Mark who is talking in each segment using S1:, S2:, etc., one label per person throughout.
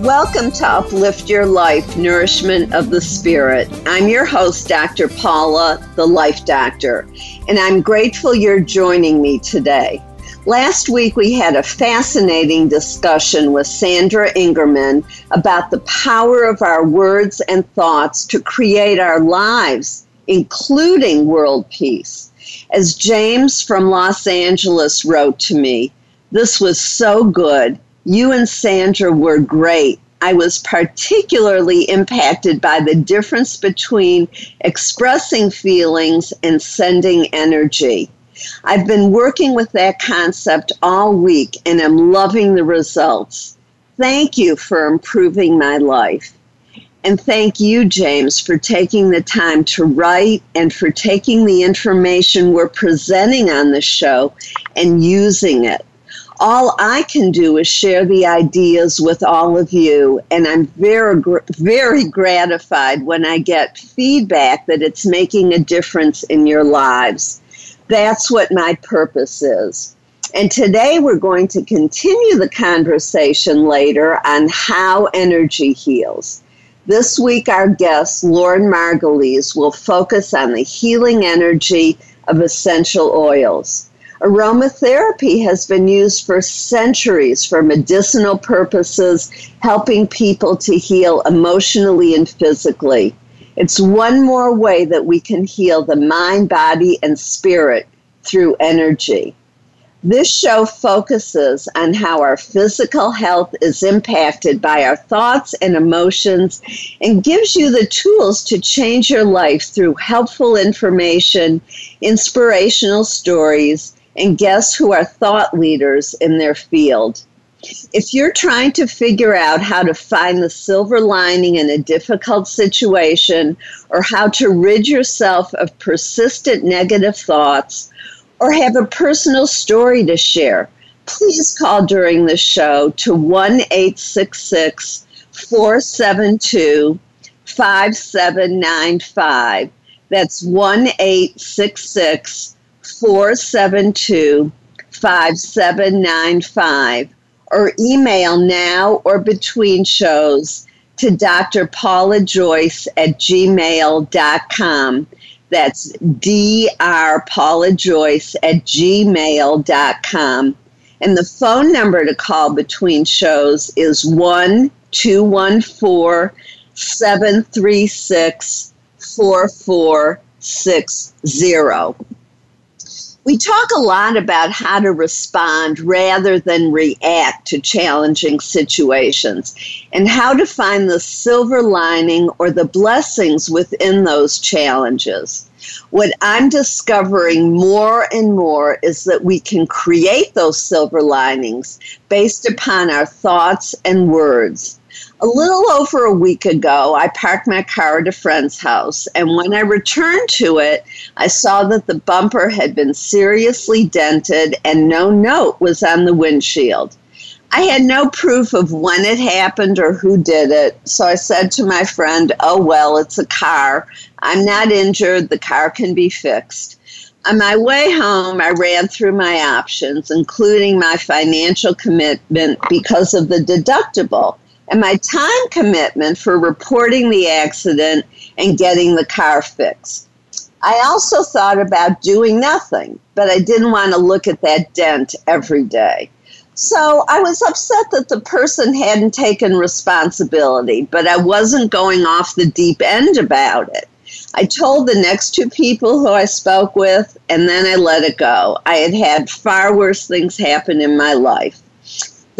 S1: Welcome to Uplift Your Life Nourishment of the Spirit. I'm your host, Dr. Paula, the Life Doctor, and I'm grateful you're joining me today. Last week, we had a fascinating discussion with Sandra Ingerman about the power of our words and thoughts to create our lives, including world peace. As James from Los Angeles wrote to me, this was so good. You and Sandra were great. I was particularly impacted by the difference between expressing feelings and sending energy. I've been working with that concept all week and am loving the results. Thank you for improving my life. And thank you, James, for taking the time to write and for taking the information we're presenting on the show and using it all I can do is share the ideas with all of you. And I'm very, very gratified when I get feedback that it's making a difference in your lives. That's what my purpose is. And today we're going to continue the conversation later on how energy heals. This week, our guest, Lauren Margulies, will focus on the healing energy of essential oils. Aromatherapy has been used for centuries for medicinal purposes, helping people to heal emotionally and physically. It's one more way that we can heal the mind, body, and spirit through energy. This show focuses on how our physical health is impacted by our thoughts and emotions and gives you the tools to change your life through helpful information, inspirational stories, and guests who are thought leaders in their field. If you're trying to figure out how to find the silver lining in a difficult situation, or how to rid yourself of persistent negative thoughts, or have a personal story to share, please call during the show to 1 866 472 5795. That's 1 866 472 5795 or email now or between shows to Dr. Paula Joyce at gmail.com. That's Dr. Paula Joyce at gmail.com. And the phone number to call between shows is 1 214 736 4460 we talk a lot about how to respond rather than react to challenging situations and how to find the silver lining or the blessings within those challenges. What I'm discovering more and more is that we can create those silver linings based upon our thoughts and words. A little over a week ago, I parked my car at a friend's house, and when I returned to it, I saw that the bumper had been seriously dented and no note was on the windshield. I had no proof of when it happened or who did it, so I said to my friend, Oh, well, it's a car. I'm not injured. The car can be fixed. On my way home, I ran through my options, including my financial commitment because of the deductible and my time commitment for reporting the accident and getting the car fixed. I also thought about doing nothing, but I didn't want to look at that dent every day. So I was upset that the person hadn't taken responsibility, but I wasn't going off the deep end about it. I told the next two people who I spoke with, and then I let it go. I had had far worse things happen in my life.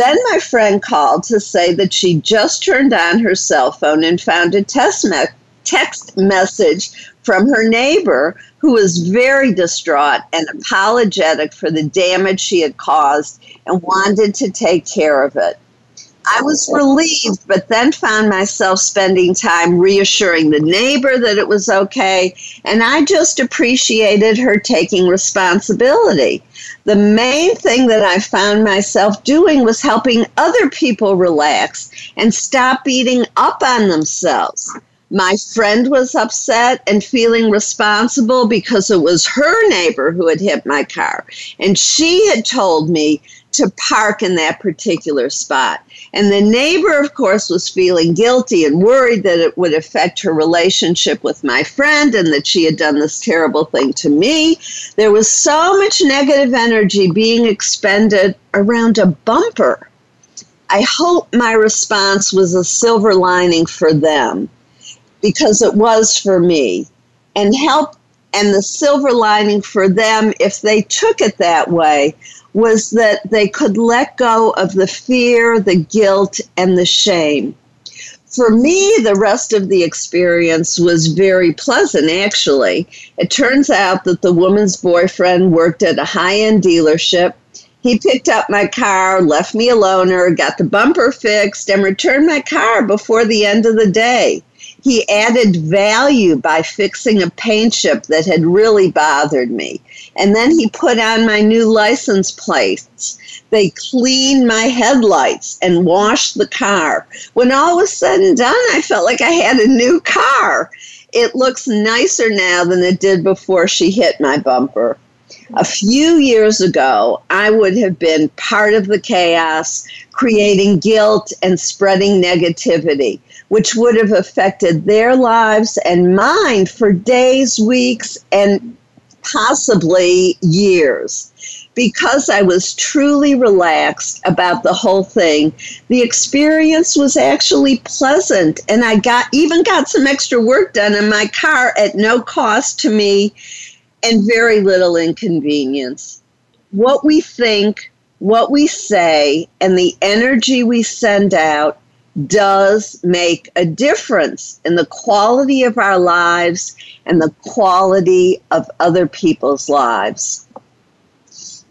S1: Then my friend called to say that she just turned on her cell phone and found a test me- text message from her neighbor who was very distraught and apologetic for the damage she had caused and wanted to take care of it. I was relieved, but then found myself spending time reassuring the neighbor that it was okay, and I just appreciated her taking responsibility. The main thing that I found myself doing was helping other people relax and stop beating up on themselves. My friend was upset and feeling responsible because it was her neighbor who had hit my car. And she had told me to park in that particular spot. And the neighbor, of course, was feeling guilty and worried that it would affect her relationship with my friend and that she had done this terrible thing to me. There was so much negative energy being expended around a bumper. I hope my response was a silver lining for them because it was for me and help and the silver lining for them if they took it that way was that they could let go of the fear, the guilt, and the shame. For me, the rest of the experience was very pleasant, actually. It turns out that the woman's boyfriend worked at a high end dealership. He picked up my car, left me a loaner, got the bumper fixed, and returned my car before the end of the day. He added value by fixing a paint chip that had really bothered me. And then he put on my new license plates. They cleaned my headlights and washed the car. When all was said and done, I felt like I had a new car. It looks nicer now than it did before she hit my bumper. A few years ago, I would have been part of the chaos, creating guilt and spreading negativity which would have affected their lives and mine for days, weeks, and possibly years. Because I was truly relaxed about the whole thing, the experience was actually pleasant, and I got even got some extra work done in my car at no cost to me and very little inconvenience. What we think, what we say, and the energy we send out does make a difference in the quality of our lives and the quality of other people's lives.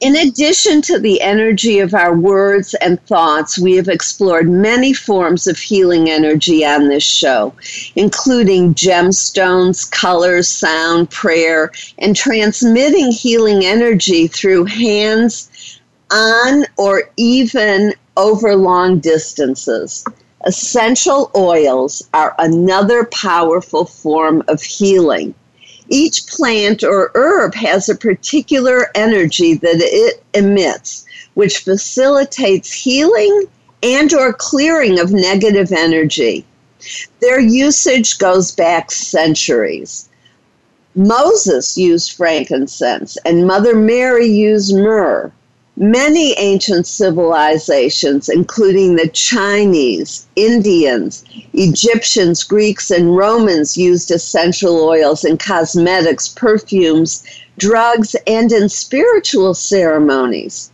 S1: In addition to the energy of our words and thoughts, we have explored many forms of healing energy on this show, including gemstones, colors, sound, prayer, and transmitting healing energy through hands on or even over long distances. Essential oils are another powerful form of healing. Each plant or herb has a particular energy that it emits, which facilitates healing and or clearing of negative energy. Their usage goes back centuries. Moses used frankincense and Mother Mary used myrrh. Many ancient civilizations, including the Chinese, Indians, Egyptians, Greeks, and Romans, used essential oils in cosmetics, perfumes, drugs, and in spiritual ceremonies.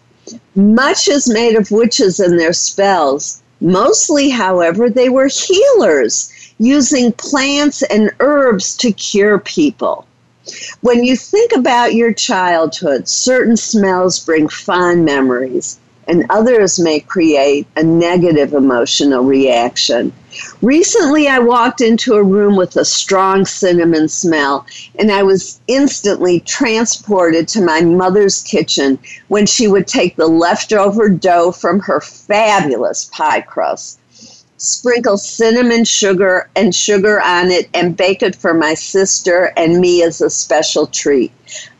S1: Much is made of witches and their spells. Mostly, however, they were healers, using plants and herbs to cure people. When you think about your childhood, certain smells bring fond memories, and others may create a negative emotional reaction. Recently, I walked into a room with a strong cinnamon smell, and I was instantly transported to my mother's kitchen when she would take the leftover dough from her fabulous pie crust sprinkle cinnamon sugar and sugar on it, and bake it for my sister and me as a special treat.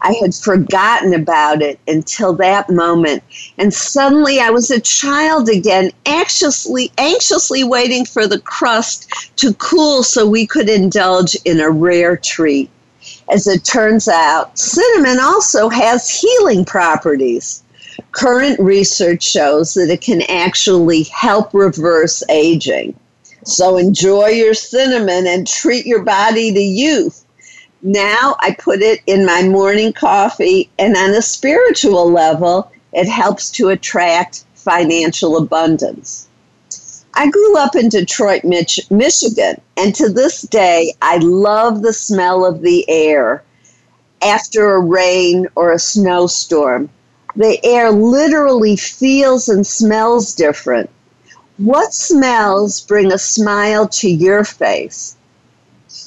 S1: I had forgotten about it until that moment, and suddenly I was a child again, anxiously, anxiously waiting for the crust to cool so we could indulge in a rare treat. As it turns out, cinnamon also has healing properties. Current research shows that it can actually help reverse aging. So enjoy your cinnamon and treat your body to youth. Now I put it in my morning coffee, and on a spiritual level, it helps to attract financial abundance. I grew up in Detroit, Mich- Michigan, and to this day, I love the smell of the air after a rain or a snowstorm the air literally feels and smells different. What smells bring a smile to your face?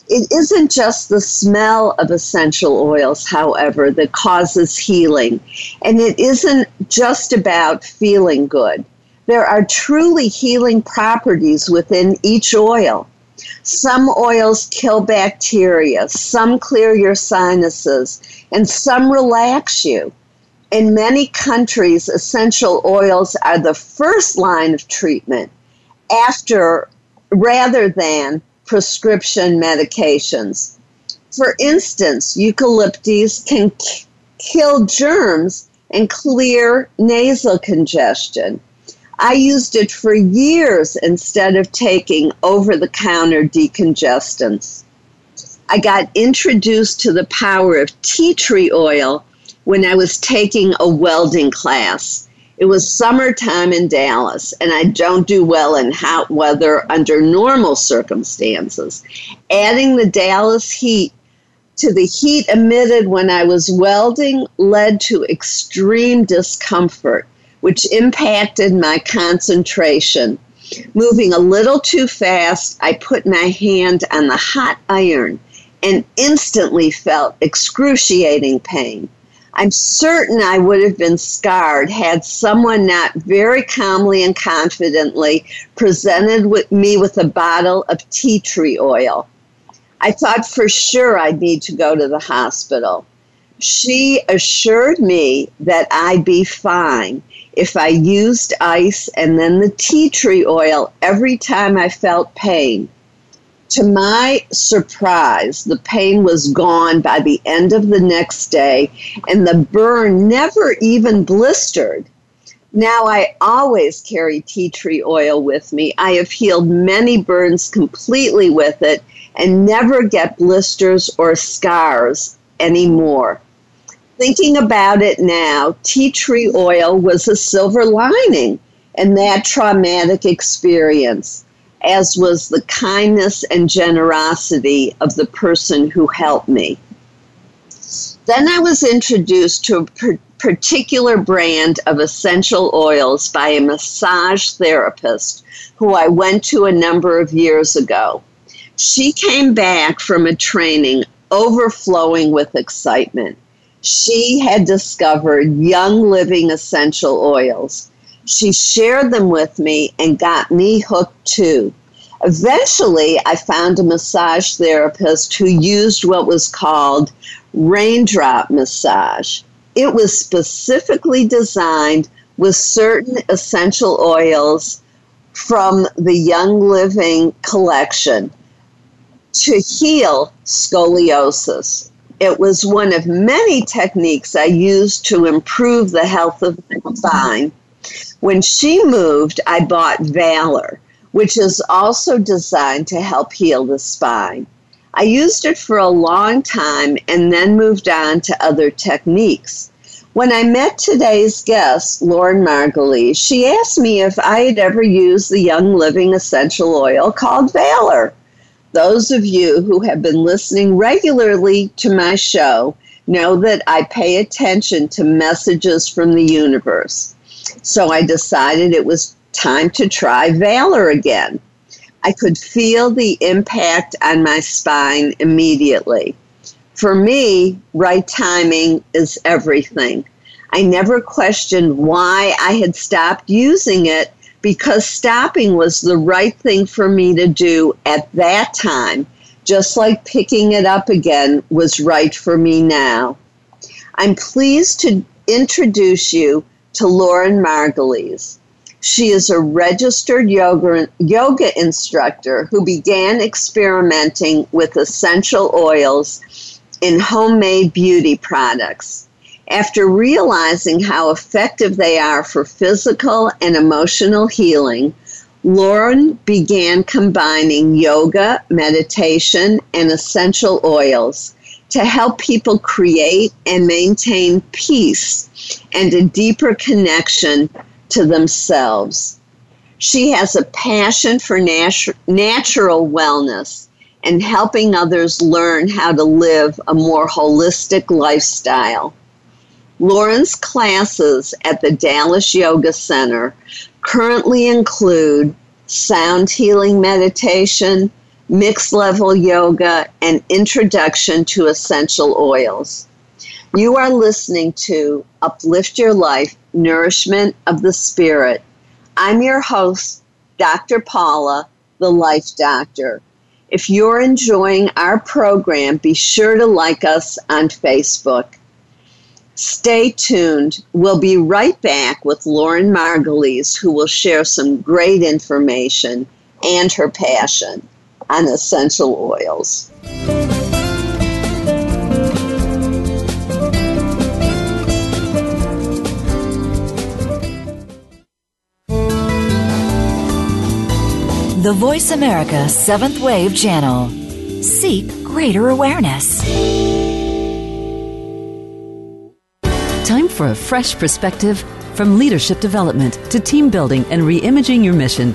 S1: It isn't just the smell of essential oils, however, that causes healing. And it isn't just about feeling good. There are truly healing properties within each oil. Some oils kill bacteria, some clear your sinuses, and some relax you in many countries, essential oils are the first line of treatment after rather than prescription medications. For instance, eucalyptus can k- kill germs and clear nasal congestion. I used it for years instead of taking over the counter decongestants. I got introduced to the power of tea tree oil when I was taking a welding class. It was summertime in Dallas, and I don't do well in hot weather under normal circumstances. Adding the Dallas heat to the heat emitted when I was welding led to extreme discomfort, which impacted my concentration. Moving a little too fast, I put my hand on the hot iron and instantly felt excruciating pain. I'm certain I would have been scarred had someone not very calmly and confidently presented with me with a bottle of tea tree oil. I thought for sure I'd need to go to the hospital. She assured me that I'd be fine if I used ice and then the tea tree oil every time I felt pain. To my surprise, the pain was gone by the end of the next day, and the burn never even blistered. Now I always carry tea tree oil with me. I have healed many burns completely with it and never get blisters or scars anymore. Thinking about it now, tea tree oil was a silver lining in that traumatic experience as was the kindness and generosity of the person who helped me. Then I was introduced to a particular brand of essential oils by a massage therapist who I went to a number of years ago. She came back from a training overflowing with excitement. She had discovered Young Living essential oils she shared them with me and got me hooked too. Eventually, I found a massage therapist who used what was called raindrop massage. It was specifically designed with certain essential oils from the Young Living collection to heal scoliosis. It was one of many techniques I used to improve the health of my spine when she moved, I bought Valor, which is also designed to help heal the spine. I used it for a long time and then moved on to other techniques. When I met today's guest, Lauren Margulies, she asked me if I had ever used the Young Living essential oil called Valor. Those of you who have been listening regularly to my show know that I pay attention to messages from the universe. So I decided it was time to try Valor again. I could feel the impact on my spine immediately. For me, right timing is everything. I never questioned why I had stopped using it because stopping was the right thing for me to do at that time, just like picking it up again was right for me now. I'm pleased to introduce you to Lauren Margulies. She is a registered yoga, yoga instructor who began experimenting with essential oils in homemade beauty products. After realizing how effective they are for physical and emotional healing, Lauren began combining yoga, meditation, and essential oils to help people create and maintain peace and a deeper connection to themselves. She has a passion for natu- natural wellness and helping others learn how to live a more holistic lifestyle. Lauren's classes at the Dallas Yoga Center currently include sound healing meditation, mixed level yoga, and introduction to essential oils. You are listening to Uplift Your Life Nourishment of the Spirit. I'm your host, Dr. Paula, the Life Doctor. If you're enjoying our program, be sure to like us on Facebook. Stay tuned. We'll be right back with Lauren Margulies, who will share some great information and her passion on essential oils.
S2: The Voice America Seventh Wave Channel. Seek greater awareness.
S3: Time for a fresh perspective from leadership development to team building and reimagining your mission.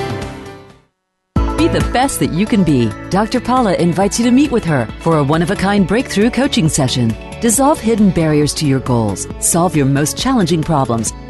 S3: The best that you can be. Dr. Paula invites you to meet with her for a one of a kind breakthrough coaching session. Dissolve hidden barriers to your goals, solve your most challenging problems,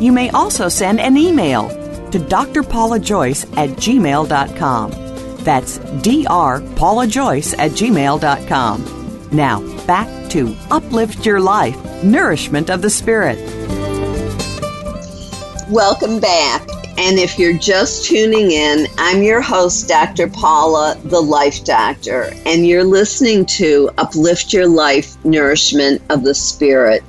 S4: you may also send an email to drpaulajoyce at gmail.com. That's drpaulajoyce at gmail.com. Now, back to Uplift Your Life, Nourishment of the Spirit.
S1: Welcome back. And if you're just tuning in, I'm your host, Dr. Paula, the Life Doctor, and you're listening to Uplift Your Life, Nourishment of the Spirit.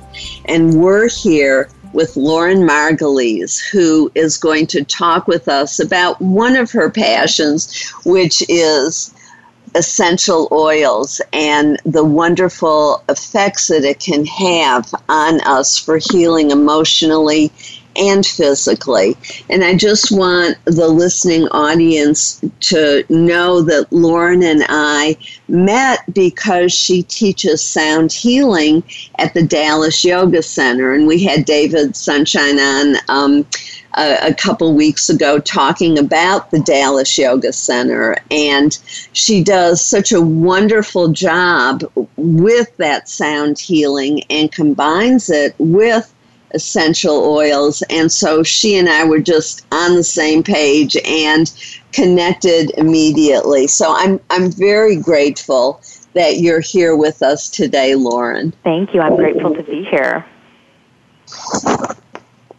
S1: And we're here with Lauren Margulies, who is going to talk with us about one of her passions, which is essential oils and the wonderful effects that it can have on us for healing emotionally and physically. And I just want the listening audience to know that Lauren and I met because she teaches sound healing at the Dallas Yoga Center. And we had David Sunshine on. Um, a, a, couple weeks ago talking about the Dallas Yoga Center, and she does such a wonderful job with that sound healing and combines it with essential oils. And so she and I were just on the same page and connected immediately. So I'm, I'm very grateful that you're here with us today, Lauren.
S5: Thank you. I'm grateful to be here.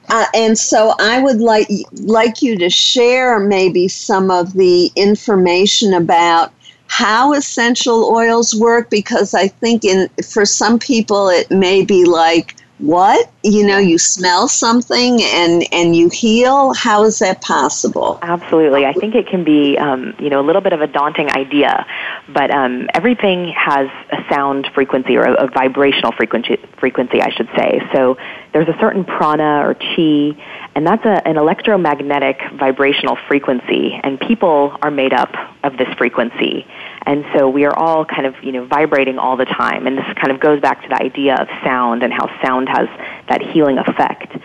S1: Uh, and so I would like like you to share maybe some of the information about how essential oils work because I think in for some people it may be like what? You know you smell something and and you heal? How is that possible?
S5: Absolutely. I think it can be um, you know a little bit of a daunting idea but um, everything has a sound frequency or a, a vibrational frequency frequency i should say. So there's a certain prana or chi and that's a, an electromagnetic vibrational frequency and people are made up of this frequency and so we are all kind of, you know, vibrating all the time. And this kind of goes back to the idea of sound and how sound has that healing effect.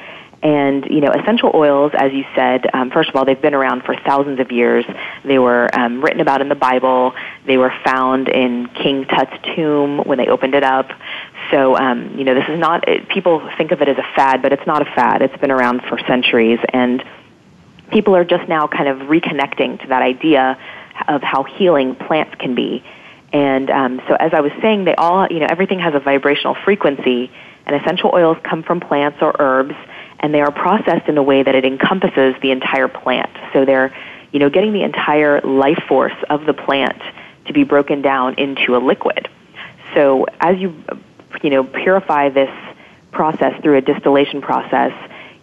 S5: And, you know, essential oils, as you said, um, first of all, they've been around for thousands of years. They were um, written about in the Bible. They were found in King Tut's tomb when they opened it up. So, um, you know, this is not, it, people think of it as a fad, but it's not a fad. It's been around for centuries. And people are just now kind of reconnecting to that idea of how healing plants can be. And um, so, as I was saying, they all, you know, everything has a vibrational frequency, and essential oils come from plants or herbs, and they are processed in a way that it encompasses the entire plant. So they're, you know, getting the entire life force of the plant to be broken down into a liquid. So as you, you know, purify this process through a distillation process,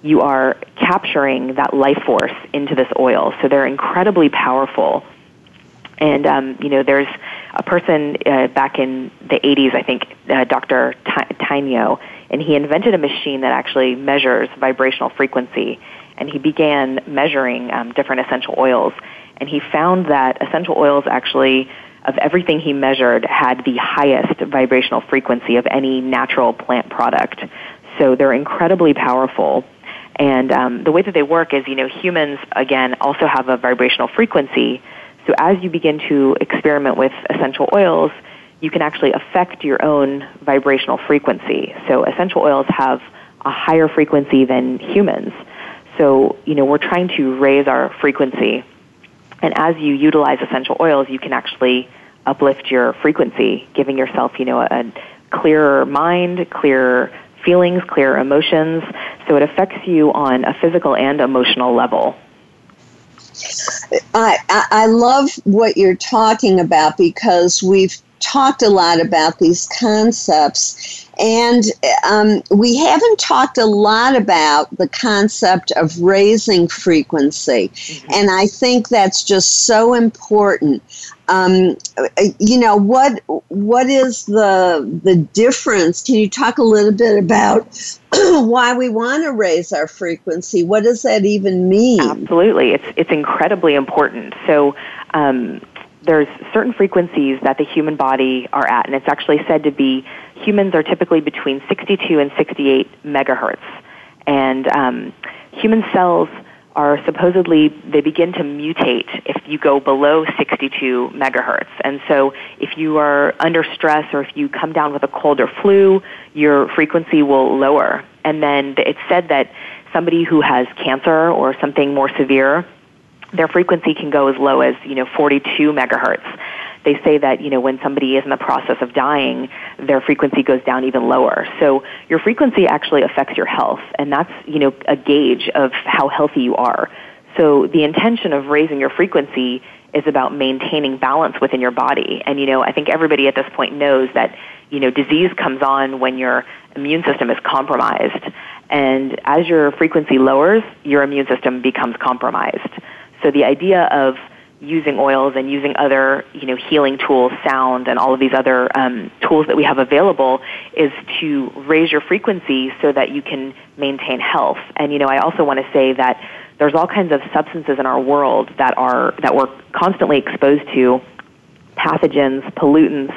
S5: you are capturing that life force into this oil. So they're incredibly powerful and um, you know, there's a person uh, back in the 80s, I think, uh, Dr. Tainio, and he invented a machine that actually measures vibrational frequency. And he began measuring um, different essential oils, and he found that essential oils actually, of everything he measured, had the highest vibrational frequency of any natural plant product. So they're incredibly powerful. And um, the way that they work is, you know, humans again also have a vibrational frequency so as you begin to experiment with essential oils, you can actually affect your own vibrational frequency. So essential oils have a higher frequency than humans. So, you know, we're trying to raise our frequency. And as you utilize essential oils, you can actually uplift your frequency, giving yourself, you know, a clearer mind, clearer feelings, clearer emotions. So it affects you on a physical and emotional level.
S1: I, I love what you're talking about because we've talked a lot about these concepts and um, we haven't talked a lot about the concept of raising frequency. Mm-hmm. And I think that's just so important. Um, you know what? What is the the difference? Can you talk a little bit about why we want to raise our frequency? What does that even mean?
S5: Absolutely, it's it's incredibly important. So. Um, there's certain frequencies that the human body are at, and it's actually said to be humans are typically between 62 and 68 megahertz. And um, human cells are supposedly, they begin to mutate if you go below 62 megahertz. And so if you are under stress or if you come down with a cold or flu, your frequency will lower. And then it's said that somebody who has cancer or something more severe, their frequency can go as low as, you know, 42 megahertz they say that you know when somebody is in the process of dying, their frequency goes down even lower. So your frequency actually affects your health, and that's you know a gauge of how healthy you are. So the intention of raising your frequency is about maintaining balance within your body. And you know, I think everybody at this point knows that you know disease comes on when your immune system is compromised. And as your frequency lowers, your immune system becomes compromised. So the idea of using oils and using other you know healing tools, sound, and all of these other um, tools that we have available is to raise your frequency so that you can maintain health. And you know, I also want to say that there's all kinds of substances in our world that are that we're constantly exposed to, pathogens, pollutants,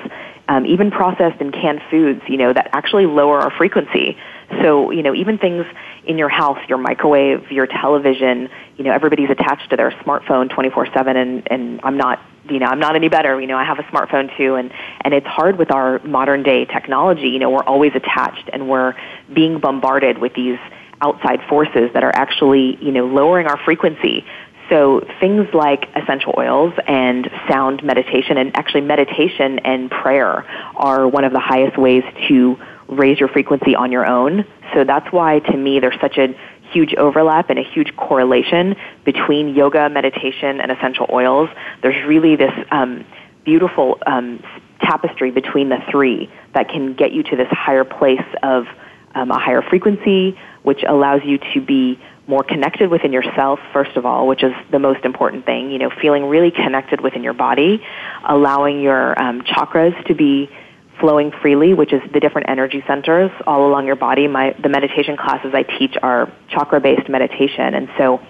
S5: um, even processed and canned foods. You know, that actually lower our frequency. So, you know, even things in your house, your microwave, your television, you know, everybody's attached to their smartphone 24/7 and and I'm not, you know, I'm not any better. You know, I have a smartphone too and and it's hard with our modern day technology. You know, we're always attached and we're being bombarded with these outside forces that are actually, you know, lowering our frequency. So things like essential oils and sound meditation, and actually meditation and prayer are one of the highest ways to raise your frequency on your own. So that's why to me there's such a huge overlap and a huge correlation between yoga, meditation, and essential oils. There's really this um, beautiful um, tapestry between the three that can get you to this higher place of um, a higher frequency, which allows you to be more connected within yourself, first of all, which is the most important thing. You know, feeling really connected within your body, allowing your um, chakras to be flowing freely, which is the different energy centers all along your body. My the meditation classes I teach are chakra-based meditation, and so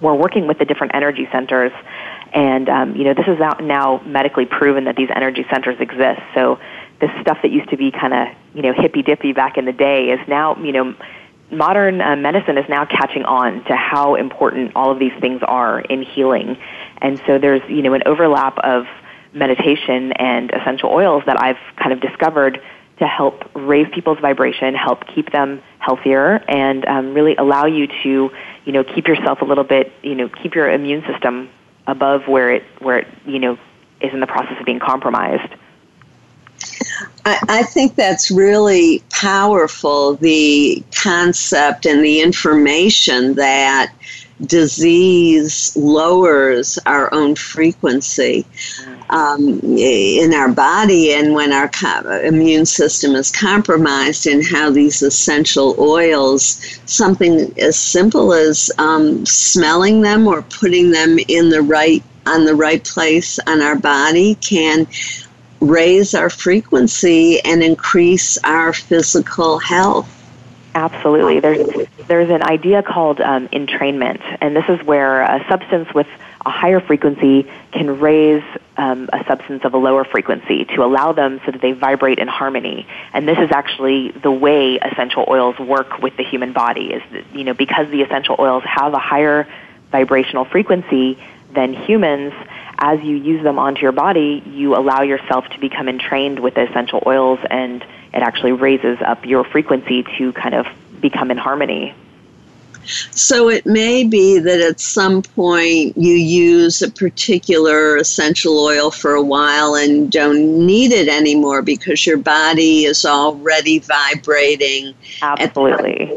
S5: we're working with the different energy centers. And um, you know, this is now medically proven that these energy centers exist. So this stuff that used to be kind of you know hippy dippy back in the day is now you know modern uh, medicine is now catching on to how important all of these things are in healing. And so there's, you know, an overlap of meditation and essential oils that I've kind of discovered to help raise people's vibration, help keep them healthier, and um, really allow you to, you know, keep yourself a little bit, you know, keep your immune system above where it, where it, you know, is in the process of being compromised.
S1: I, I think that's really powerful the concept and the information that disease lowers our own frequency um, in our body and when our co- immune system is compromised and how these essential oils something as simple as um, smelling them or putting them in the right on the right place on our body can raise our frequency and increase our physical health.
S5: Absolutely. There's there's an idea called um, entrainment, and this is where a substance with a higher frequency can raise um, a substance of a lower frequency to allow them so that they vibrate in harmony. And this is actually the way essential oils work with the human body. Is that, you know because the essential oils have a higher vibrational frequency than humans as you use them onto your body, you allow yourself to become entrained with the essential oils and it actually raises up your frequency to kind of become in harmony.
S1: So it may be that at some point you use a particular essential oil for a while and don't need it anymore because your body is already vibrating.
S5: Absolutely.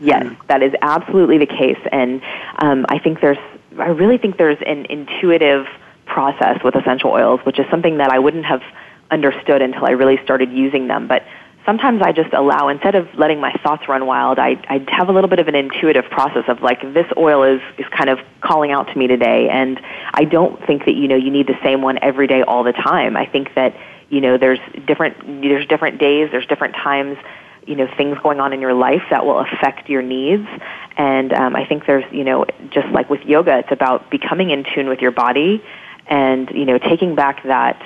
S5: Yes, that is absolutely the case. And um, I think there's, I really think there's an intuitive process with essential oils, which is something that I wouldn't have understood until I really started using them. But sometimes I just allow, instead of letting my thoughts run wild, I, I have a little bit of an intuitive process of like, this oil is, is kind of calling out to me today. And I don't think that, you know, you need the same one every day all the time. I think that, you know, there's different, there's different days, there's different times, you know, things going on in your life that will affect your needs. And um, I think there's, you know, just like with yoga, it's about becoming in tune with your body and you know taking back that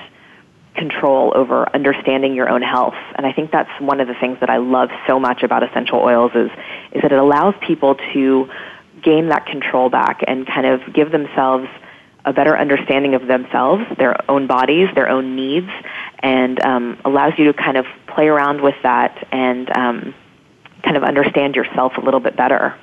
S5: control over understanding your own health. And I think that's one of the things that I love so much about essential oils is is that it allows people to gain that control back and kind of give themselves a better understanding of themselves, their own bodies, their own needs, and um, allows you to kind of play around with that and um, kind of understand yourself a little bit better.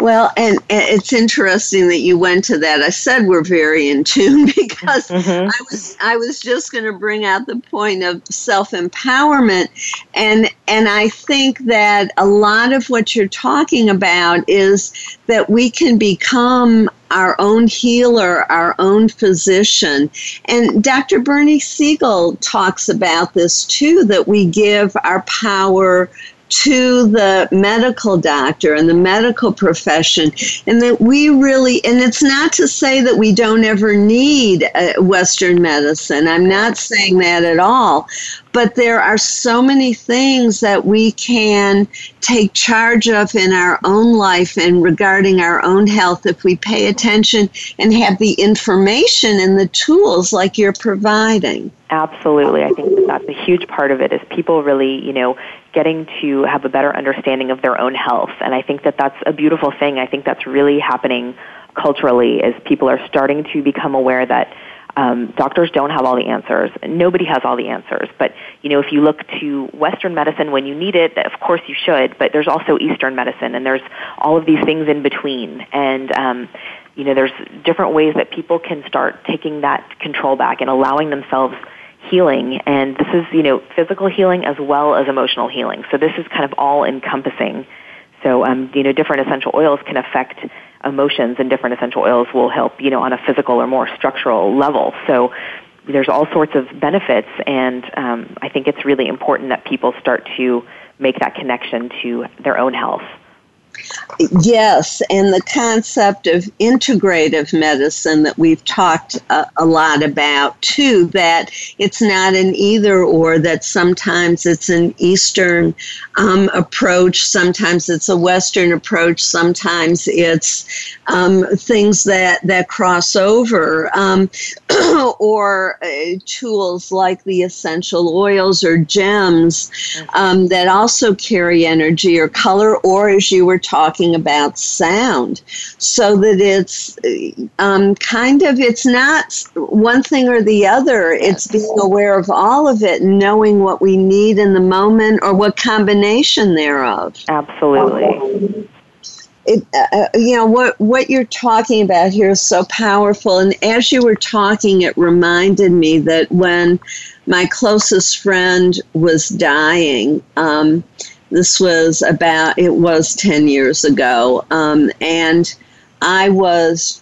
S1: Well, and, it's interesting that you went to that. I said we're very in tune because mm-hmm. I was I was just going to bring out the point of self empowerment, and and I think that a lot of what you're talking about is that we can become our own healer, our own physician. And Dr. Bernie Siegel talks about this too that we give our power to the medical doctor and the medical profession, and that we really, and it's not to say that we don't ever need uh, Western medicine. I'm not saying that at all. But there are so many things that we can take charge of in our own life and regarding our own health if we pay attention and have the information and the tools like you're providing.
S5: Absolutely. I think that that's a huge part of it is people really, you know, getting to have a better understanding of their own health. And I think that that's a beautiful thing. I think that's really happening culturally as people are starting to become aware that Um, doctors don't have all the answers. Nobody has all the answers. But, you know, if you look to Western medicine when you need it, of course you should, but there's also Eastern medicine and there's all of these things in between. And, um, you know, there's different ways that people can start taking that control back and allowing themselves healing. And this is, you know, physical healing as well as emotional healing. So this is kind of all encompassing. So, um, you know, different essential oils can affect emotions and different essential oils will help, you know, on a physical or more structural level. So there's all sorts of benefits and um, I think it's really important that people start to make that connection to their own health.
S1: Yes, and the concept of integrative medicine that we've talked a, a, lot about too, that it's not an either or, that sometimes it's an Eastern um, approach, sometimes it's a Western approach, sometimes it's um, things that, that cross over, um, or uh, tools like the essential oils or gems um, that also carry energy or color, or as you were talking about sound. So that it's um, kind of it's not one thing or the other. It's being aware of all of it and knowing what we need in the moment or what combination thereof.
S5: Absolutely
S1: it, uh, uh, you know what what you're talking about here is so powerful and as you were talking it reminded me that when my closest friend was dying um, this was about, it was 10 years ago. Um, and I was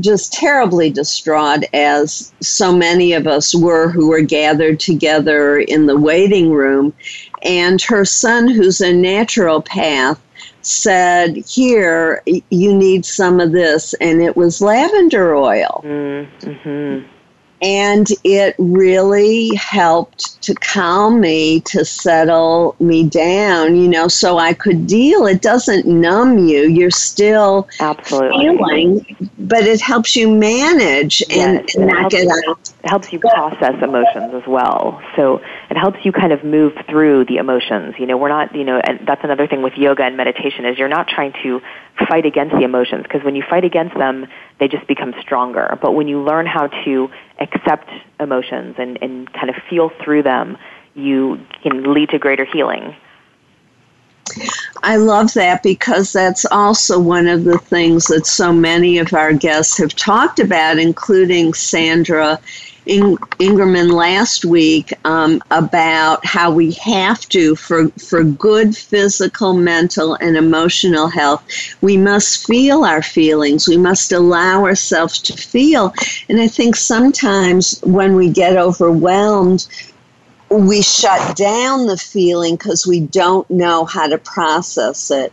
S1: just terribly distraught, as so many of us were who were gathered together in the waiting room. And her son, who's a naturopath, said, Here, you need some of this. And it was lavender oil.
S5: Mm-hmm.
S1: And it really helped to calm me to settle me down you know so i could deal. It doesn't numb you. You're still
S5: absolutely.
S1: feeling but it helps you manage and,
S5: and not get out. it helps you process emotions as well. So it helps you kind of move through the emotions you know we're not you know and that's another thing with yoga and meditation is you're not trying to fight against the emotions because when you fight against them they just become stronger but when you learn how to accept emotions and, and kind of feel through them, you can lead to greater healing.
S1: I love that because that's also one of the things that so many of our guests have talked about, including Sandra in- Ingerman last week um, about how we have to, for, for good physical, mental, and emotional health, we must feel our feelings. We must allow ourselves to feel. And I think sometimes when we get overwhelmed, we shut down the feeling because we don't know how to process it.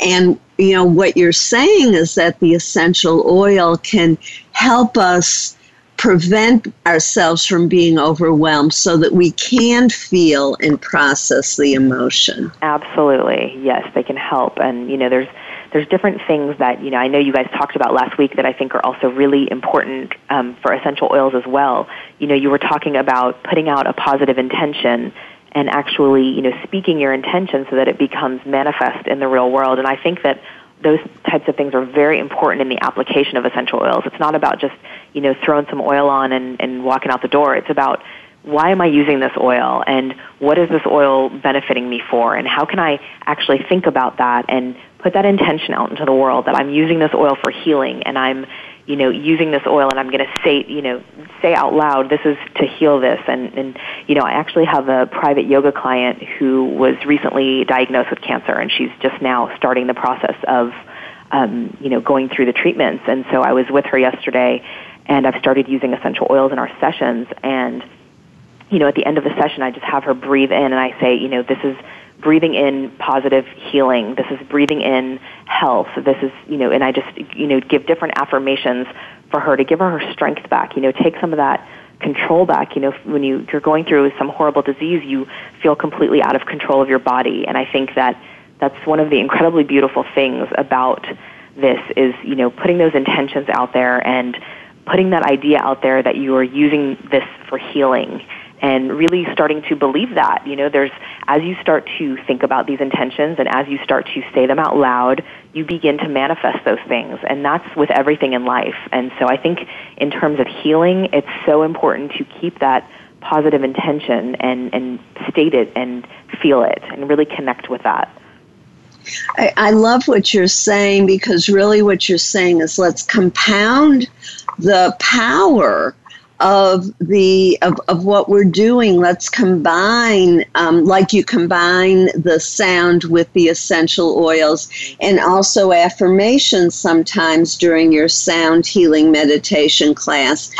S1: And you know what you're saying is that the essential oil can help us prevent ourselves from being overwhelmed so that we can feel and process the emotion.
S5: Absolutely. Yes, they can help and you know there's there's different things that you know I know you guys talked about last week that I think are also really important um, for essential oils as well. You know, you were talking about putting out a positive intention and actually, you know, speaking your intention so that it becomes manifest in the real world. And I think that those types of things are very important in the application of essential oils. It's not about just, you know, throwing some oil on and, and walking out the door. It's about why am I using this oil and what is this oil benefiting me for and how can I actually think about that and put that intention out into the world that I'm using this oil for healing and I'm you know, using this oil and I'm going to say, you know, say out loud, this is to heal this. And, and, you know, I actually have a private yoga client who was recently diagnosed with cancer and she's just now starting the process of, um, you know, going through the treatments. And so I was with her yesterday and I've started using essential oils in our sessions and, you know, at the end of the session, I just have her breathe in and I say, you know, this is breathing in positive healing. This is breathing in health. This is, you know, and I just, you know, give different affirmations for her to give her her strength back. You know, take some of that control back. You know, when you, you're going through some horrible disease, you feel completely out of control of your body. And I think that that's one of the incredibly beautiful things about this is, you know, putting those intentions out there and putting that idea out there that you are using this for healing and really starting to believe that. You know, there's, as you start to think about these intentions and as you start to say them out loud, you begin to manifest those things. And that's with everything in life. And so I think in terms of healing, it's so important to keep that positive intention and, and state it and feel it and really connect with that.
S1: I, I love what you're saying because really what you're saying is let's compound the power of the of, of what we're doing let's combine um, like you combine the sound with the essential oils and also affirmations sometimes during your sound healing meditation class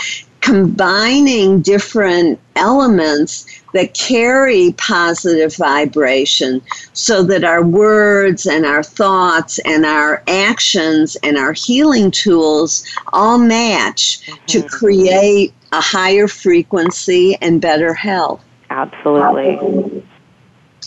S1: combining different elements that carry positive vibration so that our words and our thoughts and our actions and our healing tools all match mm-hmm. to create a higher frequency and better health.
S5: Absolutely.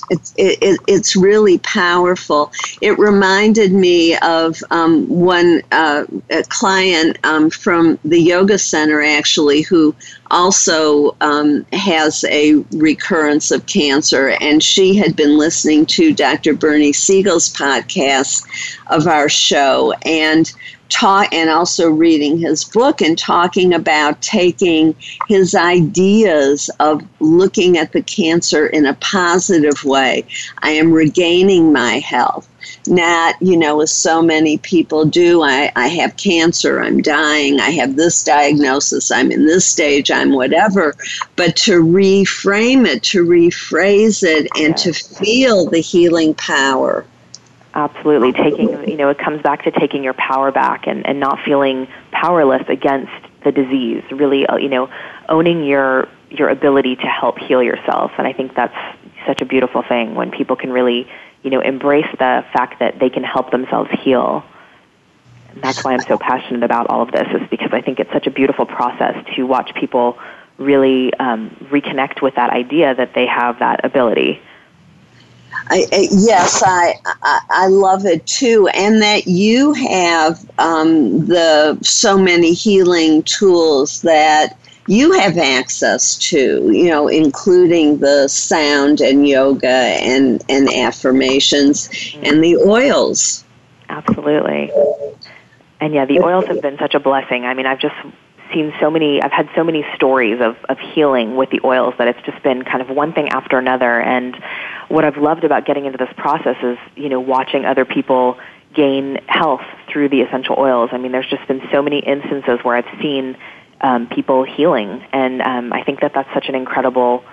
S1: It's, it, it's really powerful. It reminded me of um, one uh, client um, from the yoga center, actually, who also um, has a recurrence of cancer. And she had been listening to Dr. Bernie Siegel's podcast of our show. And taught and also reading his book and talking about taking his ideas of looking at the cancer in a positive way. I am regaining my health. Not, you know, as so many people do, I, I have cancer, I'm dying, I have this diagnosis, I'm in this stage, I'm whatever. But to reframe it, to rephrase it, and to feel the healing power
S5: Absolutely. Taking, you know, it comes back to taking your power back and, and not feeling powerless against the disease. Really, uh, you know, owning your, your ability to help heal yourself. And I think that's such a beautiful thing when people can really, you know, embrace the fact that they can help themselves heal. And that's why I'm so passionate about all of this is because I think it's such a beautiful process to watch people really um, reconnect with that idea that they have that ability.
S1: I, yes, I, I, I love it too, and that you have um, the so many healing tools that you have access to. You know, including the sound and yoga and and affirmations mm-hmm. and the oils.
S5: Absolutely, and yeah, the oils have been such a blessing. I mean, I've just seen so many I've had so many stories of, of healing with the oils that it's just been kind of one thing after another and what I've loved about getting into this process is, you know, watching other people gain health through the essential oils. I mean, there's just been so many instances where I've seen um, people healing, and um, I think that that's such an incredible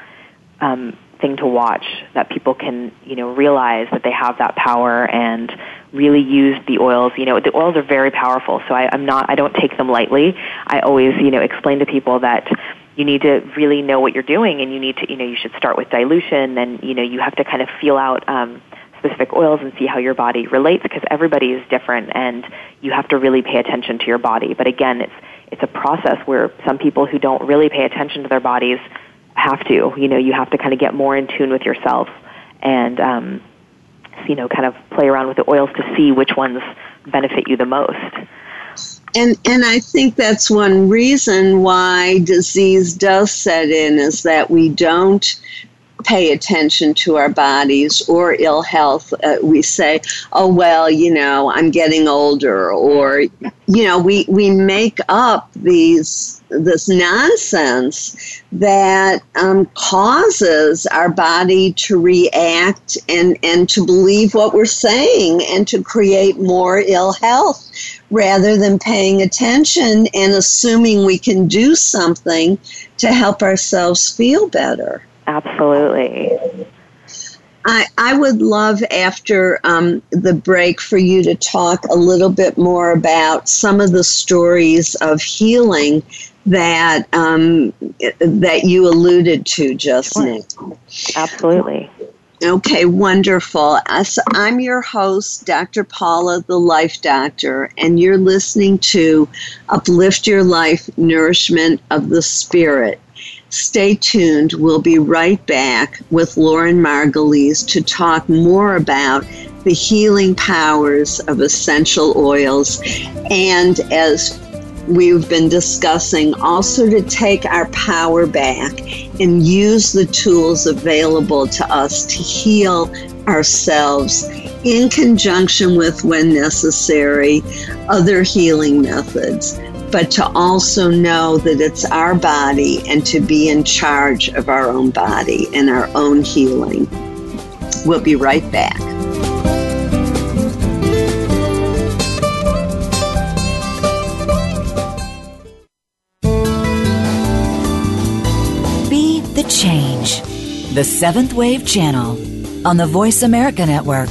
S5: um, thing to watch. That people can, you know, realize that they have that power and really use the oils. You know, the oils are very powerful, so I, I'm not, I don't take them lightly. I always, you know, explain to people that you need to really know what you're doing and you need to you know you should start with dilution and you know you have to kind of feel out um, specific oils and see how your body relates because everybody is different and you have to really pay attention to your body but again it's it's a process where some people who don't really pay attention to their bodies have to you know you have to kind of get more in tune with yourself and um, you know kind of play around with the oils to see which ones benefit you the most.
S1: And and I think that's one reason why disease does set in is that we don't pay attention to our bodies or ill health. Uh, we say, "Oh well, you know, I'm getting older," or you know, we we make up these this nonsense that um, causes our body to react and, and to believe what we're saying and to create more ill health rather than paying attention and assuming we can do something to help ourselves feel better.
S5: Absolutely.
S1: I, I would love after um, the break for you to talk a little bit more about some of the stories of healing that um, that you alluded to just sure. now.
S5: Absolutely.
S1: Okay, wonderful. So I'm your host, Dr. Paula, the Life Doctor, and you're listening to Uplift Your Life Nourishment of the Spirit. Stay tuned. We'll be right back with Lauren Margulies to talk more about the healing powers of essential oils and as we've been discussing also to take our power back and use the tools available to us to heal ourselves in conjunction with, when necessary, other healing methods. But to also know that it's our body and to be in charge of our own body and our own healing. We'll be right back.
S2: Be the change. The Seventh Wave Channel on the Voice America Network.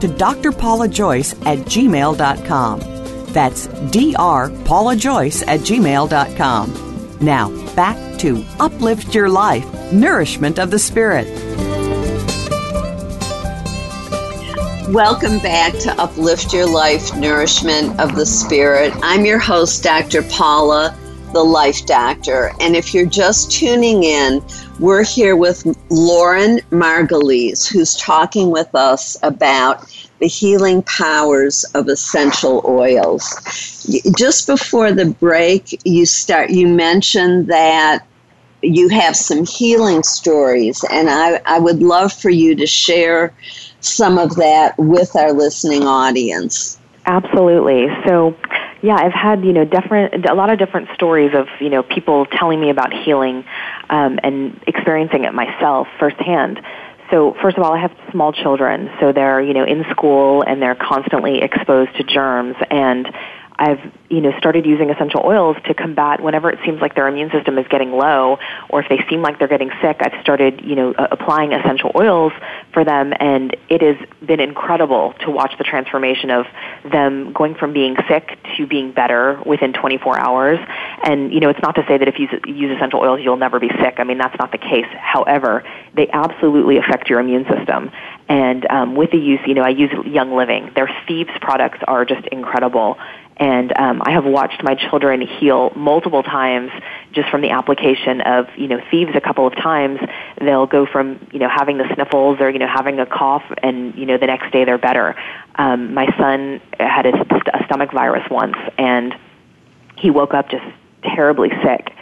S4: to drpaulajoyce at gmail.com. That's drpaulajoyce at gmail.com. Now, back to Uplift Your Life Nourishment of the Spirit.
S1: Welcome back to Uplift Your Life Nourishment of the Spirit. I'm your host, Dr. Paula, the Life Doctor. And if you're just tuning in, we're here with Lauren Margulies, who's talking with us about the healing powers of essential oils. Just before the break, you start. You mentioned that you have some healing stories, and I, I would love for you to share some of that with our listening audience.
S5: Absolutely. So, yeah, I've had you know different a lot of different stories of you know people telling me about healing um, and experiencing it myself firsthand. So first of all, I have small children, so they're you know in school and they're constantly exposed to germs and I've you know started using essential oils to combat whenever it seems like their immune system is getting low or if they seem like they're getting sick I've started you know applying essential oils for them and it has been incredible to watch the transformation of them going from being sick to being better within 24 hours. And you know it's not to say that if you use essential oils you'll never be sick. I mean that's not the case. However they absolutely affect your immune system. And um, with the use you know I use Young Living. Their Thieves products are just incredible and um, I have watched my children heal multiple times just from the application of you know thieves a couple of times. They'll go from you know having the sniffles or you know having a cough, and you know the next day they're better. Um, my son had a, st- a stomach virus once, and he woke up just terribly sick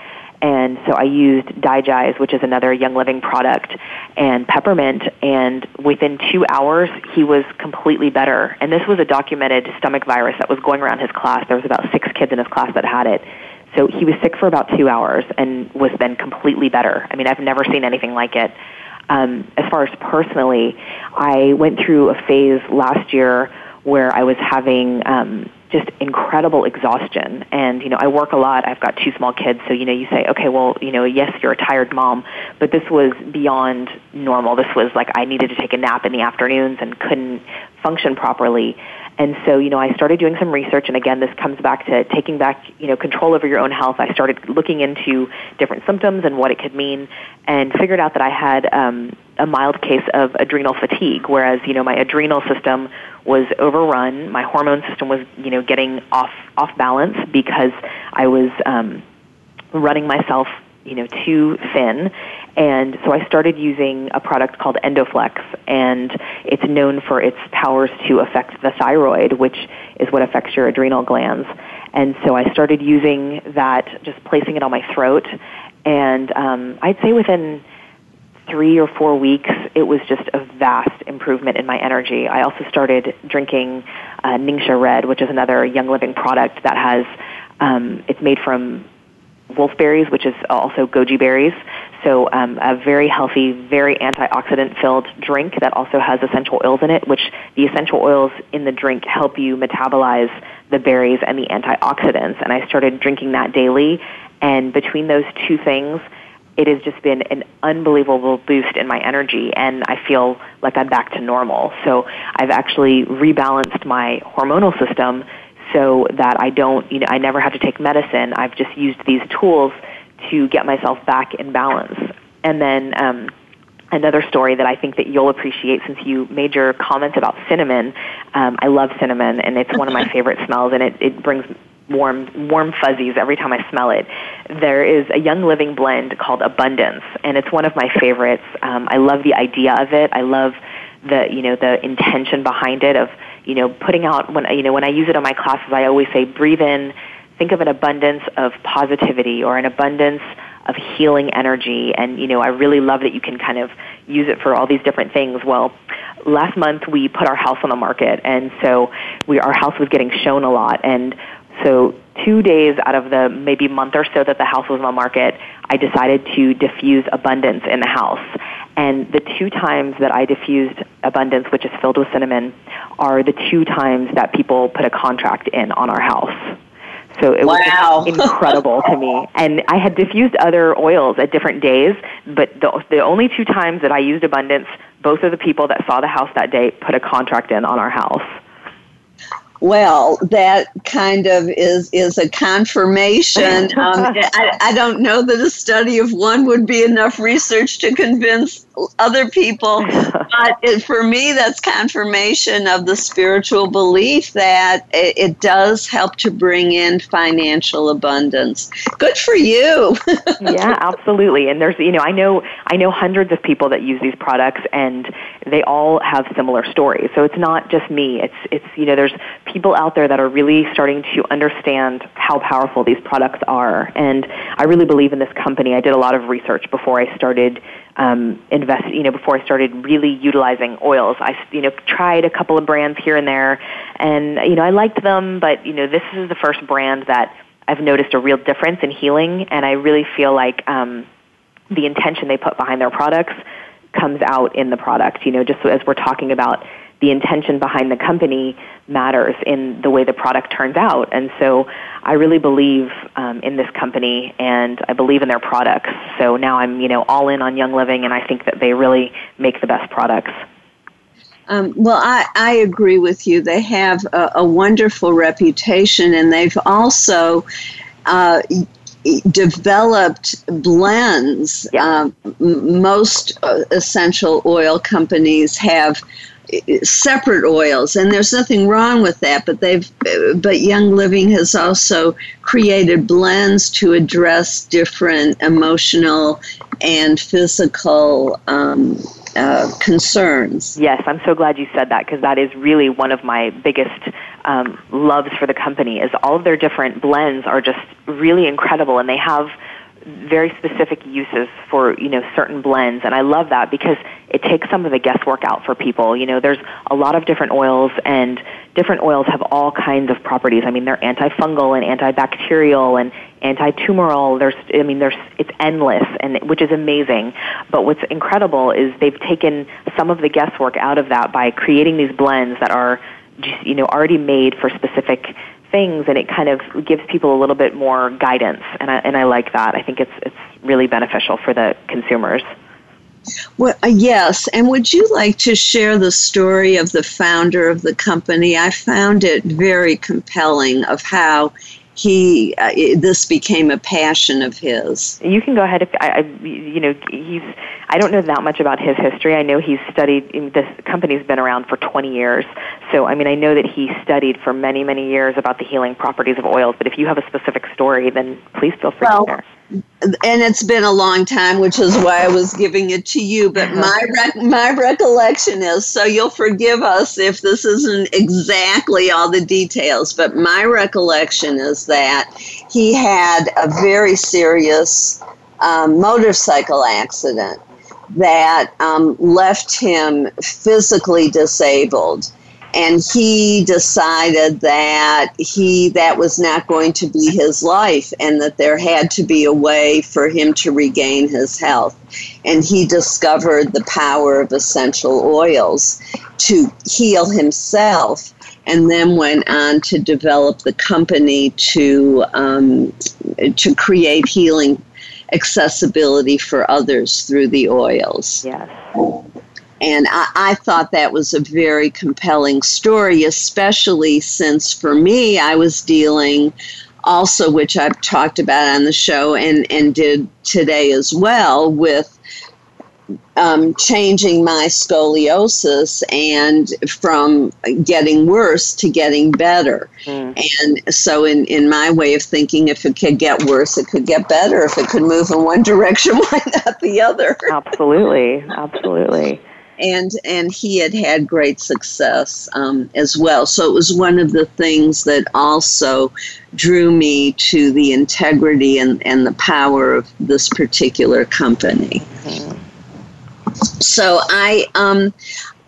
S5: and so I used Digize, which is another Young Living product, and peppermint, and within two hours, he was completely better. And this was a documented stomach virus that was going around his class. There was about six kids in his class that had it. So he was sick for about two hours and was then completely better. I mean, I've never seen anything like it. Um, as far as personally, I went through a phase last year where I was having um, just incredible exhaustion. And, you know, I work a lot. I've got two small kids. So, you know, you say, okay, well, you know, yes, you're a tired mom, but this was beyond normal. This was like I needed to take a nap in the afternoons and couldn't function properly. And so, you know, I started doing some research, and again, this comes back to taking back, you know, control over your own health. I started looking into different symptoms and what it could mean, and figured out that I had um, a mild case of adrenal fatigue, whereas, you know, my adrenal system was overrun. My hormone system was, you know, getting off off balance because I was um, running myself you know too thin and so I started using a product called Endoflex and it's known for its powers to affect the thyroid which is what affects your adrenal glands and so I started using that just placing it on my throat and um, I'd say within three or four weeks, it was just a vast improvement in my energy. I also started drinking uh, Ningxia Red, which is another Young Living product that has, um, it's made from wolfberries, which is also goji berries. So um, a very healthy, very antioxidant-filled drink that also has essential oils in it, which the essential oils in the drink help you metabolize the berries and the antioxidants. And I started drinking that daily. And between those two things, it has just been an unbelievable boost in my energy and I feel like I'm back to normal. So I've actually rebalanced my hormonal system so that I don't, you know, I never have to take medicine. I've just used these tools to get myself back in balance. And then um, another story that I think that you'll appreciate since you made your comments about cinnamon. Um, I love cinnamon, and it's one of my favorite smells, and it, it brings warm warm fuzzies every time I smell it. There is a Young Living blend called Abundance, and it's one of my favorites. Um, I love the idea of it. I love the you know the intention behind it of you know putting out when you know when I use it on my classes. I always say breathe in, think of an abundance of positivity or an abundance of healing energy and you know I really love that you can kind of use it for all these different things. Well, last month we put our house on the market and so we our house was getting shown a lot and so two days out of the maybe month or so that the house was on the market, I decided to diffuse abundance in the house. And the two times that I diffused abundance, which is filled with cinnamon, are the two times that people put a contract in on our house. So it
S1: wow.
S5: was incredible to me. And I had diffused other oils at different days, but the, the only two times that I used abundance, both of the people that saw the house that day put a contract in on our house.
S1: Well, that kind of is is a confirmation. Um, I, I don't know that a study of one would be enough research to convince other people, but it, for me, that's confirmation of the spiritual belief that it, it does help to bring in financial abundance. Good for you.
S5: yeah, absolutely. And there's, you know, I know I know hundreds of people that use these products, and they all have similar stories. So it's not just me. It's it's you know, there's people out there that are really starting to understand how powerful these products are. And I really believe in this company. I did a lot of research before I started um, invest, you know, before I started really utilizing oils. I, you know, tried a couple of brands here and there, and you know, I liked them, but you know, this is the first brand that I've noticed a real difference in healing, and I really feel like um, the intention they put behind their products comes out in the product. You know, just as we're talking about the intention behind the company matters in the way the product turns out. And so I really believe um, in this company and I believe in their products. So now I'm, you know, all in on Young Living and I think that they really make the best products.
S1: Um, well, I, I agree with you. They have a, a wonderful reputation and they've also uh, developed blends.
S5: Yeah.
S1: Um, most uh, essential oil companies have separate oils and there's nothing wrong with that but they've but young living has also created blends to address different emotional and physical um, uh, concerns.
S5: Yes i'm so glad you said that because that is really one of my biggest um, loves for the company is all of their different blends are just really incredible and they have very specific uses for you know certain blends and I love that because it takes some of the guesswork out for people. You know, there's a lot of different oils and different oils have all kinds of properties. I mean, they're antifungal and antibacterial and anti-tumoral. There's I mean, there's it's endless and which is amazing. But what's incredible is they've taken some of the guesswork out of that by creating these blends that are just, you know already made for specific things and it kind of gives people a little bit more guidance and I, and I like that. I think it's it's really beneficial for the consumers.
S1: Well, uh, yes. And would you like to share the story of the founder of the company? I found it very compelling of how he uh, this became a passion of his.
S5: You can go ahead. If I, I, you know, he's. I don't know that much about his history. I know he's studied. This company's been around for 20 years, so I mean, I know that he studied for many, many years about the healing properties of oils. But if you have a specific story, then please feel free well, to share
S1: and it's been a long time, which is why I was giving it to you. But uh-huh. my rec- my recollection is so you'll forgive us if this isn't exactly all the details. But my recollection is that he had a very serious um, motorcycle accident that um, left him physically disabled and he decided that he that was not going to be his life and that there had to be a way for him to regain his health and he discovered the power of essential oils to heal himself and then went on to develop the company to um, to create healing accessibility for others through the oils.
S5: Yes.
S1: And I, I, thought that was a very compelling story, especially since for me, I was dealing also, which I've talked about on the show and, and did today as well, with um, changing my scoliosis and from getting worse to getting better. Mm. And so, in, in my way of thinking, if it could get worse, it could get better. If it could move in one direction, why not the other?
S5: Absolutely. Absolutely
S1: and and he had had great success um, as well. So it was one of the things that also drew me to the integrity and, and the power of this particular company. Mm-hmm. So I, um,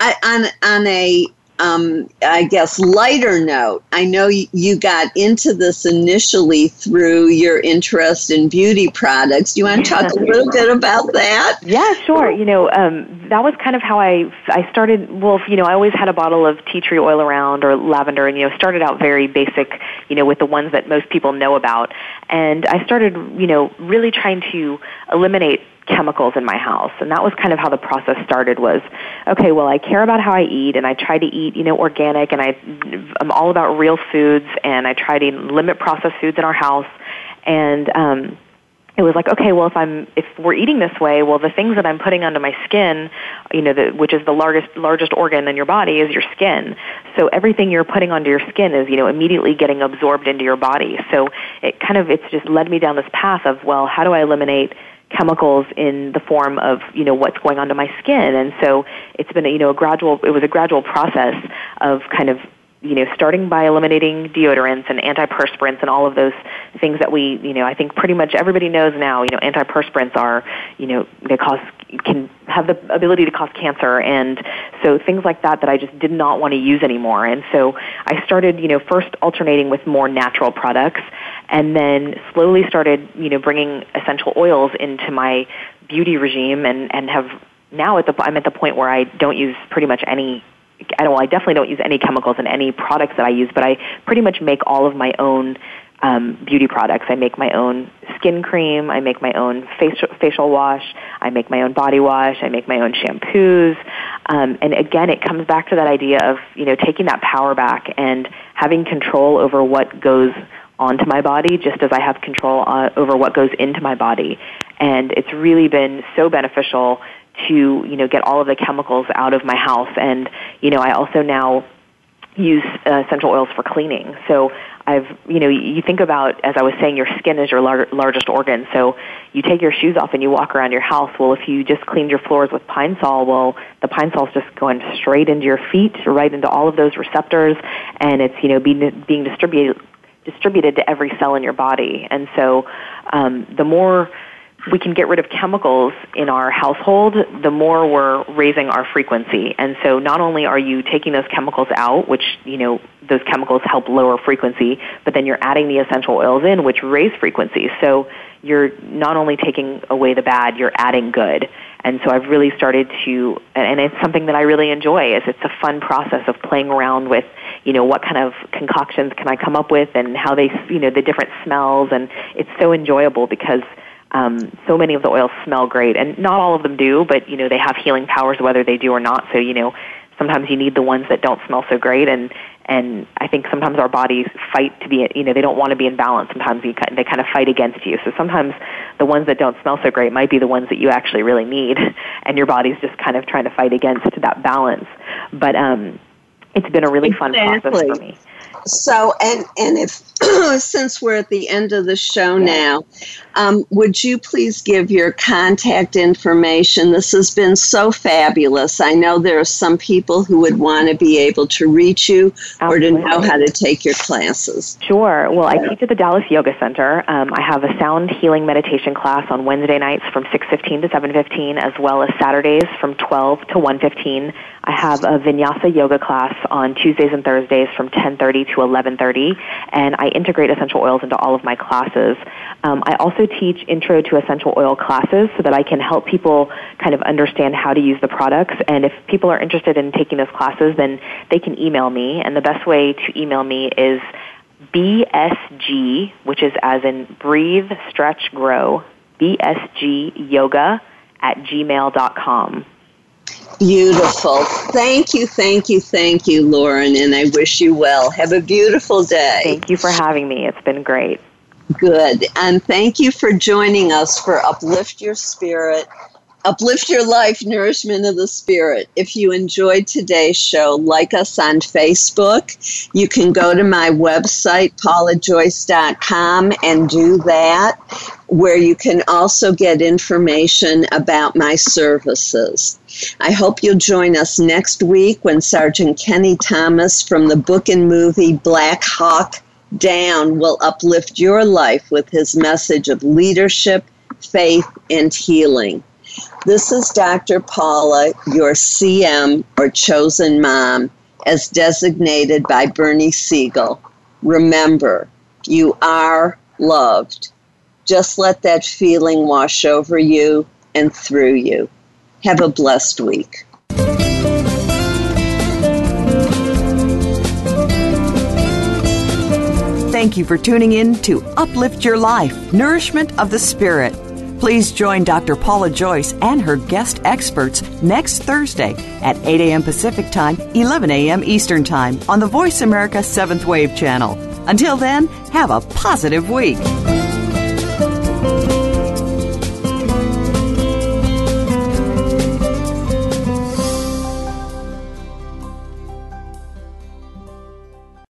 S1: I on on a um, I guess, lighter note, I know you got into this initially through your interest in beauty products. Do you want to talk a little bit about that?
S5: Yeah, sure. You know, um, that was kind of how I I started. Well, you know, I always had a bottle of tea tree oil around or lavender, and you know, started out very basic, you know, with the ones that most people know about, and I started, you know, really trying to eliminate chemicals in my house. And that was kind of how the process started was, okay, well, I care about how I eat and I try to eat, you know, organic and I, I'm all about real foods and I try to limit processed foods in our house. And, um, it was like, okay, well, if I'm if we're eating this way, well, the things that I'm putting under my skin, you know, the, which is the largest largest organ in your body, is your skin. So everything you're putting onto your skin is, you know, immediately getting absorbed into your body. So it kind of it's just led me down this path of, well, how do I eliminate chemicals in the form of you know what's going on to my skin. And so it's been a, you know a gradual it was a gradual process of kind of you know starting by eliminating deodorants and antiperspirants and all of those things that we you know I think pretty much everybody knows now you know antiperspirants are you know they cause can have the ability to cause cancer and so things like that that I just did not want to use anymore. And so I started you know first alternating with more natural products and then slowly started you know bringing essential oils into my beauty regime and and have now at the I'm at the point where I don't use pretty much any well, I definitely don't use any chemicals in any products that I use but I pretty much make all of my own um, beauty products. I make my own skin cream. I make my own facial facial wash. I make my own body wash. I make my own shampoos. Um, and again, it comes back to that idea of you know taking that power back and having control over what goes onto my body, just as I have control uh, over what goes into my body. And it's really been so beneficial to you know get all of the chemicals out of my house. And you know, I also now use uh, essential oils for cleaning. So I've, you know, you think about, as I was saying, your skin is your lar- largest organ. So you take your shoes off and you walk around your house. Well, if you just cleaned your floors with pine sol, well, the pine sol is just going straight into your feet, right into all of those receptors, and it's, you know, being, being distributed distributed to every cell in your body. And so um, the more we can get rid of chemicals in our household, the more we're raising our frequency. And so not only are you taking those chemicals out, which, you know, those chemicals help lower frequency, but then you're adding the essential oils in, which raise frequency. So you're not only taking away the bad, you're adding good. And so I've really started to, and it's something that I really enjoy, is it's a fun process of playing around with, you know, what kind of concoctions can I come up with and how they, you know, the different smells. And it's so enjoyable because um, so many of the oils smell great, and not all of them do, but you know they have healing powers whether they do or not. So you know sometimes you need the ones that don't smell so great, and and I think sometimes our bodies fight to be, you know, they don't want to be in balance. Sometimes you, they kind of fight against you. So sometimes the ones that don't smell so great might be the ones that you actually really need, and your body's just kind of trying to fight against that balance. But um, it's been a really
S1: exactly.
S5: fun process for me.
S1: So, and and if since we're at the end of the show now, um, would you please give your contact information? This has been so fabulous. I know there are some people who would want to be able to reach you
S5: Absolutely.
S1: or to know how to take your classes.
S5: Sure. Well, I teach at the Dallas Yoga Center. Um, I have a sound healing meditation class on Wednesday nights from 6:15 to 7:15, as well as Saturdays from 12 to 1:15. I have a Vinyasa yoga class on Tuesdays and Thursdays from 10:30 to 11:30, and I integrate essential oils into all of my classes. Um, I also teach intro to essential oil classes so that I can help people kind of understand how to use the products. And if people are interested in taking those classes, then they can email me. And the best way to email me is BSG, which is as in breathe, stretch, grow, BSG yoga at gmail.com.
S1: Beautiful. Thank you, thank you, thank you, Lauren, and I wish you well. Have a beautiful day.
S5: Thank you for having me. It's been great.
S1: Good. And thank you for joining us for Uplift Your Spirit, Uplift Your Life, Nourishment of the Spirit. If you enjoyed today's show, like us on Facebook. You can go to my website, paulajoyce.com, and do that, where you can also get information about my services. I hope you'll join us next week when Sergeant Kenny Thomas from the book and movie Black Hawk Down will uplift your life with his message of leadership, faith, and healing. This is Dr. Paula, your CM or chosen mom, as designated by Bernie Siegel. Remember, you are loved. Just let that feeling wash over you and through you. Have a blessed week.
S4: Thank you for tuning in to Uplift Your Life Nourishment of the Spirit. Please join Dr. Paula Joyce and her guest experts next Thursday at 8 a.m. Pacific Time, 11 a.m. Eastern Time on the Voice America 7th Wave channel. Until then, have a positive week.